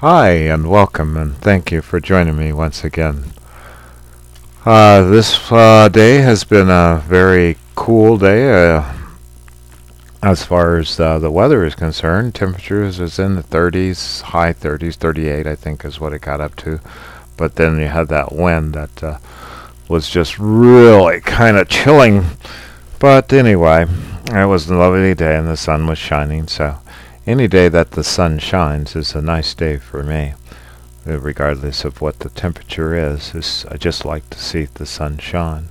Hi, and welcome, and thank you for joining me once again. Uh, this uh, day has been a very cool day uh, as far as uh, the weather is concerned. Temperatures is in the 30s, high 30s, 38 I think is what it got up to. But then you had that wind that uh, was just really kind of chilling. But anyway, it was a lovely day and the sun was shining, so any day that the sun shines is a nice day for me, uh, regardless of what the temperature is. is I just like to see the sun shine.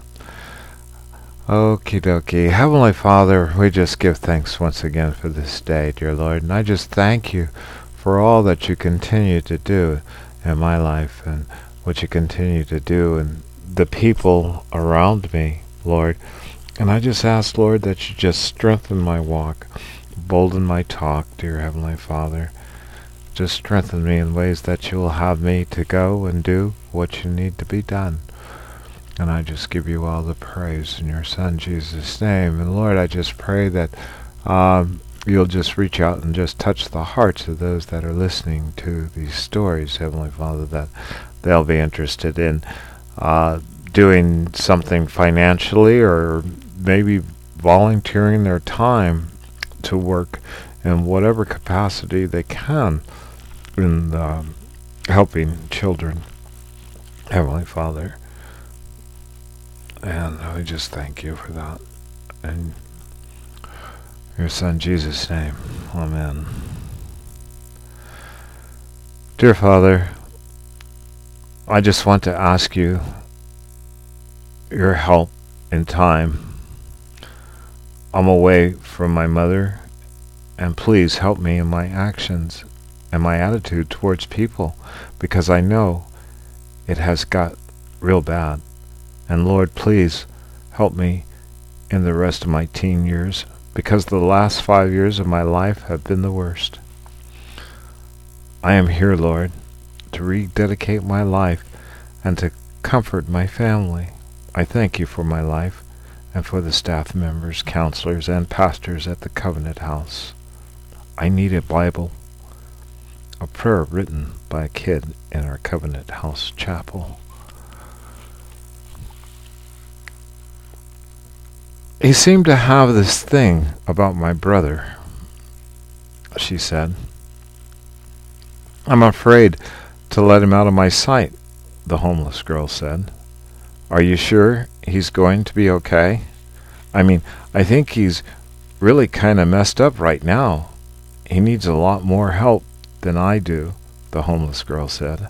Okie dokie. Heavenly Father, we just give thanks once again for this day, dear Lord, and I just thank you for all that you continue to do in my life and what you continue to do in the people around me, Lord. And I just ask, Lord, that you just strengthen my walk Bolden my talk, dear Heavenly Father. Just strengthen me in ways that you will have me to go and do what you need to be done. And I just give you all the praise in your Son, Jesus' name. And Lord, I just pray that um, you'll just reach out and just touch the hearts of those that are listening to these stories, Heavenly Father, that they'll be interested in uh, doing something financially or maybe volunteering their time to work in whatever capacity they can in um, helping children. Heavenly Father, and we just thank you for that. In your Son Jesus' name, Amen. Dear Father, I just want to ask you your help in time I'm away from my mother, and please help me in my actions and my attitude towards people, because I know it has got real bad. And Lord, please help me in the rest of my teen years, because the last five years of my life have been the worst. I am here, Lord, to rededicate my life and to comfort my family. I thank you for my life and for the staff members, counselors, and pastors at the Covenant House. I need a Bible, a prayer written by a kid in our Covenant House chapel. He seemed to have this thing about my brother, she said. I'm afraid to let him out of my sight, the homeless girl said. Are you sure he's going to be okay? I mean, I think he's really kind of messed up right now. He needs a lot more help than I do, the homeless girl said.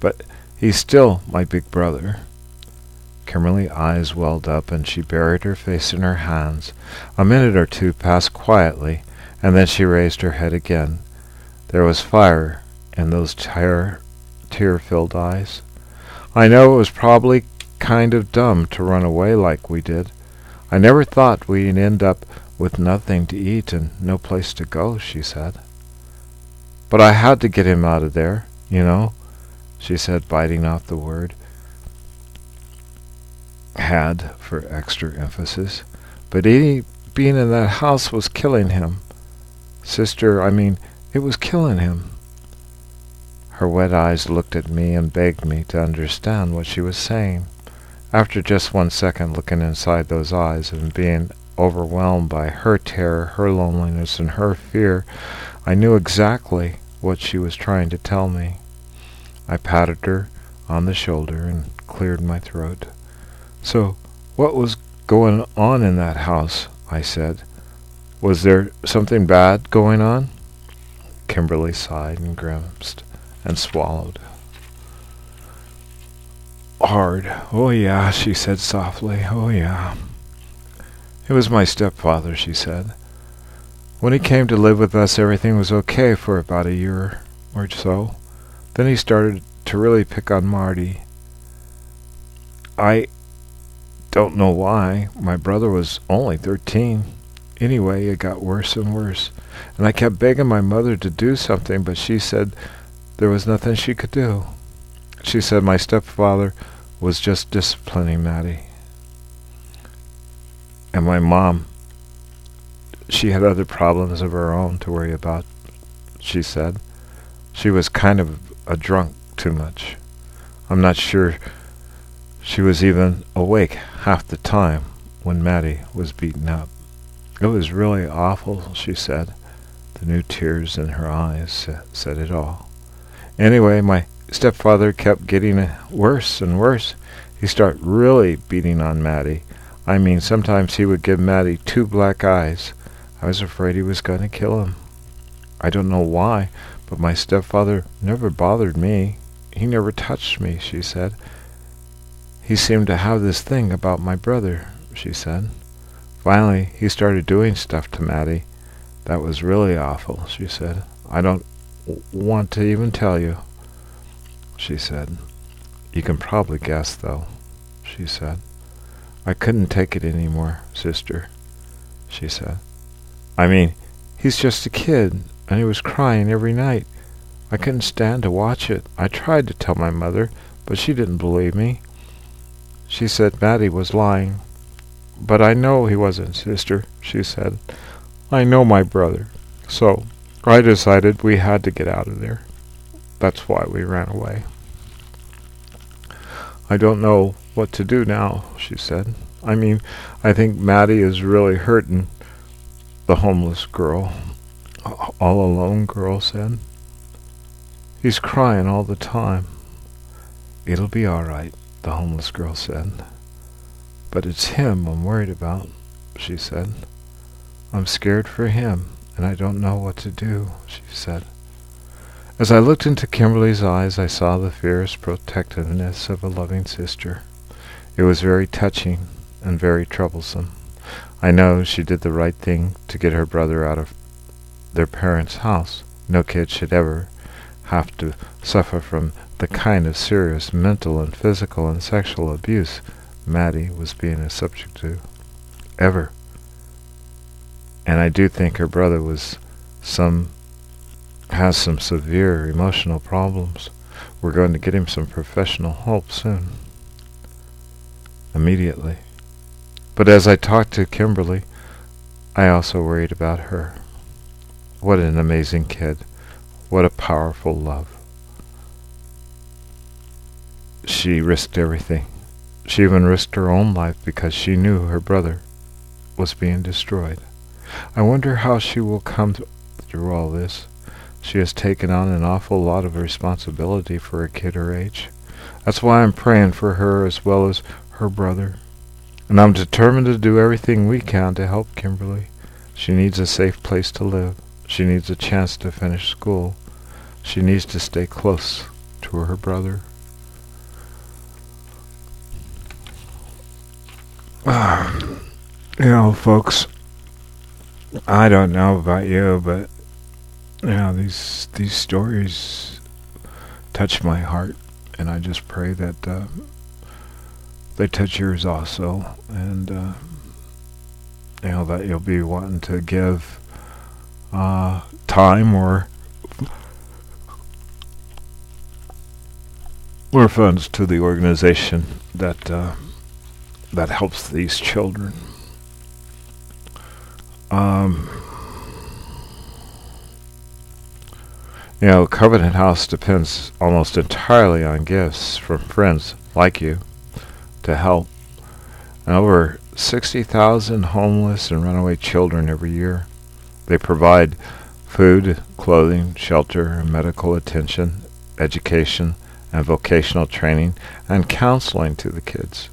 But he's still my big brother. Kimberly's eyes welled up and she buried her face in her hands. A minute or two passed quietly, and then she raised her head again. There was fire in those tear, tear-filled eyes. I know it was probably kind of dumb to run away like we did. I never thought we'd end up with nothing to eat and no place to go, she said. But I had to get him out of there, you know, she said, biting off the word. Had, for extra emphasis. But he, being in that house was killing him. Sister, I mean, it was killing him. Her wet eyes looked at me and begged me to understand what she was saying. After just one second looking inside those eyes and being overwhelmed by her terror, her loneliness, and her fear, I knew exactly what she was trying to tell me. I patted her on the shoulder and cleared my throat. So, what was going on in that house? I said. Was there something bad going on? Kimberly sighed and grimaced and swallowed hard. Oh, yeah, she said softly. Oh, yeah. It was my stepfather, she said. When he came to live with us, everything was okay for about a year or so. Then he started to really pick on Marty. I don't know why. My brother was only 13. Anyway, it got worse and worse. And I kept begging my mother to do something, but she said there was nothing she could do. She said my stepfather was just disciplining Maddie. And my mom, she had other problems of her own to worry about, she said. She was kind of a drunk too much. I'm not sure she was even awake half the time when Maddie was beaten up. It was really awful, she said. The new tears in her eyes said it all. Anyway, my stepfather kept getting worse and worse. He started really beating on Maddie. I mean, sometimes he would give Maddie two black eyes. I was afraid he was going to kill him. I don't know why, but my stepfather never bothered me. He never touched me, she said. He seemed to have this thing about my brother, she said. Finally, he started doing stuff to Maddie. That was really awful, she said. I don't want to even tell you, she said. You can probably guess, though, she said. I couldn't take it any more, sister, she said. I mean, he's just a kid, and he was crying every night. I couldn't stand to watch it. I tried to tell my mother, but she didn't believe me. She said Maddie was lying. But I know he wasn't, sister, she said. I know my brother. So I decided we had to get out of there. That's why we ran away. I don't know what to do now, she said. I mean, I think Maddie is really hurting, the homeless girl, all alone girl said. He's crying all the time. It'll be all right, the homeless girl said. But it's him I'm worried about, she said. I'm scared for him, and I don't know what to do, she said. As I looked into Kimberly's eyes, I saw the fierce protectiveness of a loving sister. It was very touching and very troublesome. I know she did the right thing to get her brother out of their parents' house. No kid should ever have to suffer from the kind of serious mental and physical and sexual abuse Maddie was being subject to. Ever. And I do think her brother was some has some severe emotional problems. We're going to get him some professional help soon. Immediately. But as I talked to Kimberly, I also worried about her. What an amazing kid. What a powerful love. She risked everything. She even risked her own life because she knew her brother was being destroyed. I wonder how she will come through all this. She has taken on an awful lot of responsibility for a kid her age. That's why I'm praying for her as well as her brother. And I'm determined to do everything we can to help Kimberly. She needs a safe place to live. She needs a chance to finish school. She needs to stay close to her brother. you know, folks, I don't know about you, but know these these stories touch my heart, and I just pray that uh, they touch yours also, and uh, you know that you'll be wanting to give uh, time or or funds to the organization that uh, that helps these children. Um, you know, Covenant House depends almost entirely on gifts from friends like you to help. And over 60,000 homeless and runaway children every year. They provide food, clothing, shelter, medical attention, education, and vocational training and counseling to the kids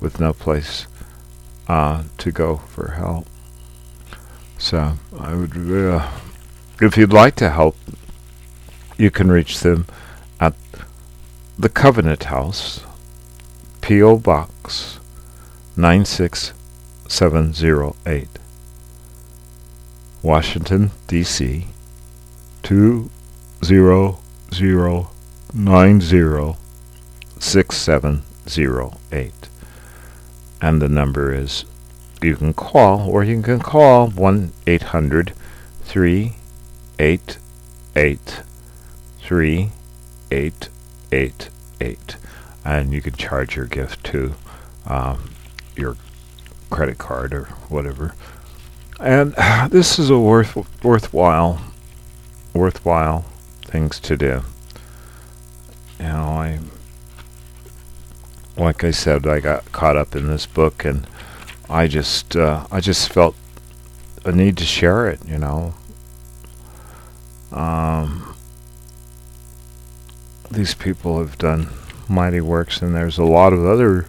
with no place uh, to go for help. So I would, uh, if you'd like to help, you can reach them at the Covenant House, P.O. Box 96708, Washington, D.C. 200906708. And the number is, you can call, or you can call 1 800 388 3888. And you can charge your gift to um, your credit card or whatever. And this is a worth worthwhile worthwhile things to do. You know, I like I said, I got caught up in this book, and I just uh, I just felt a need to share it. You know, um, these people have done mighty works, and there's a lot of other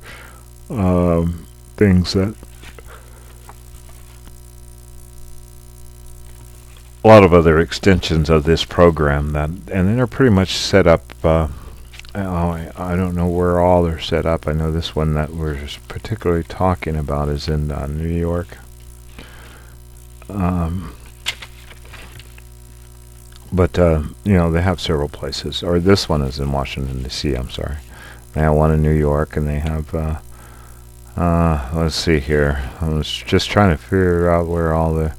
um, things that a lot of other extensions of this program that, and they're pretty much set up. Uh, I, I don't know where all they're set up. I know this one that we're particularly talking about is in uh, New York. Um, but uh, you know they have several places, or this one is in Washington D.C. I'm sorry. They have one in New York, and they have. Uh, uh, let's see here. I was just trying to figure out where all the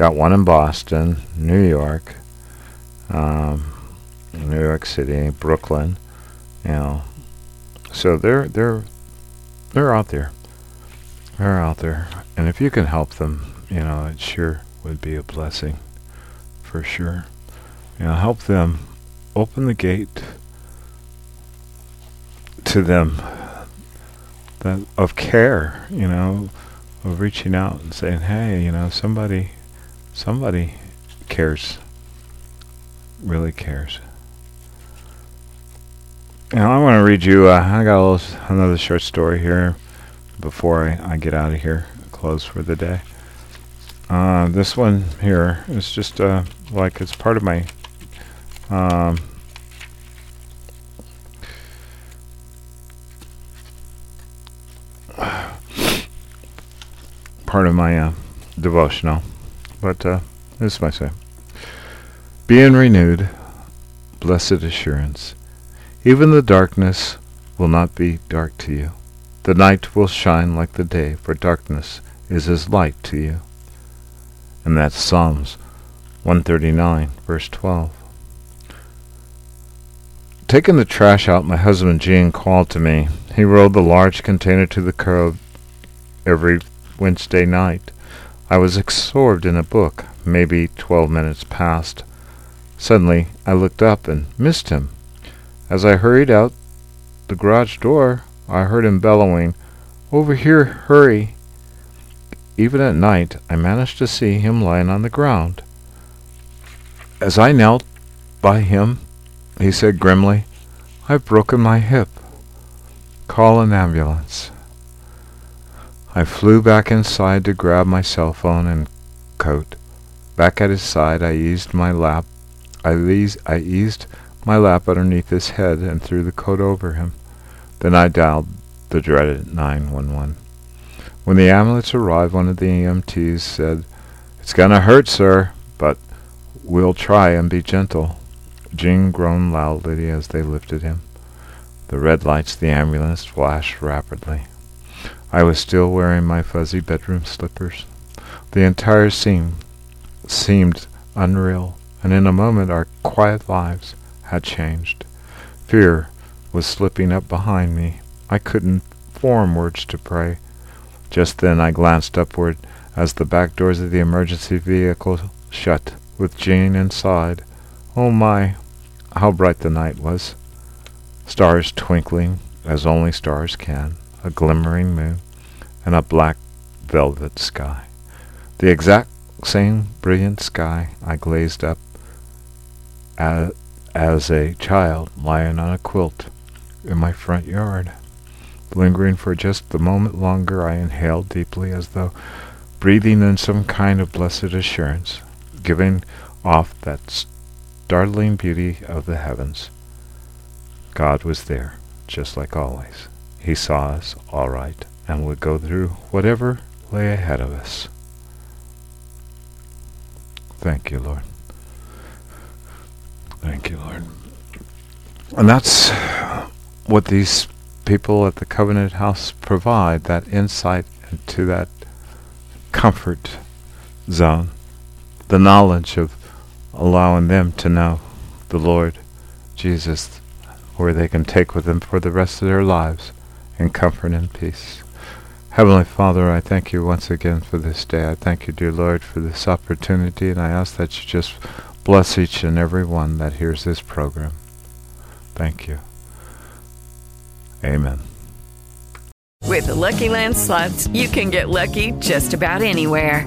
Got one in Boston, New York, um, New York City, Brooklyn. You know, so they're they're they're out there. They're out there, and if you can help them, you know, it sure would be a blessing, for sure. Know, help them open the gate to them that of care, you know, of reaching out and saying, "Hey, you know, somebody Somebody cares. Really cares. Now I want to read you. Uh, I got a little, another short story here before I, I get out of here, close for the day. Uh, this one here is just uh, like it's part of my um, part of my uh, devotional. But uh, this my say, Being renewed, blessed assurance, even the darkness will not be dark to you. The night will shine like the day, for darkness is as light to you. And that's Psalms 139, verse 12. Taking the trash out, my husband Gene called to me. He rolled the large container to the curb every Wednesday night. I was absorbed in a book. Maybe twelve minutes passed. Suddenly, I looked up and missed him. As I hurried out the garage door, I heard him bellowing, Over here, hurry! Even at night, I managed to see him lying on the ground. As I knelt by him, he said grimly, I've broken my hip. Call an ambulance. I flew back inside to grab my cell phone and coat. Back at his side, I eased my lap. I, I eased my lap underneath his head and threw the coat over him. Then I dialed the dreaded 911. When the ambulance arrived, one of the EMTs said, It's gonna hurt, sir, but we'll try and be gentle. Gene groaned loudly as they lifted him. The red lights of the ambulance flashed rapidly. I was still wearing my fuzzy bedroom slippers. The entire scene seemed unreal, and in a moment our quiet lives had changed. Fear was slipping up behind me. I couldn't form words to pray. Just then I glanced upward as the back doors of the emergency vehicle shut, with Jane inside. Oh my, how bright the night was! Stars twinkling as only stars can a glimmering moon, and a black velvet sky. The exact same brilliant sky I glazed up as, as a child lying on a quilt in my front yard. Lingering for just a moment longer, I inhaled deeply as though breathing in some kind of blessed assurance, giving off that startling beauty of the heavens. God was there, just like always. He saw us all right and would go through whatever lay ahead of us. Thank you, Lord. Thank you, Lord. And that's what these people at the Covenant House provide that insight into that comfort zone, the knowledge of allowing them to know the Lord Jesus, where they can take with them for the rest of their lives in comfort and peace. Heavenly Father, I thank you once again for this day. I thank you, dear Lord, for this opportunity, and I ask that you just bless each and every one that hears this program. Thank you. Amen. With the Lucky Land slots, you can get lucky just about anywhere.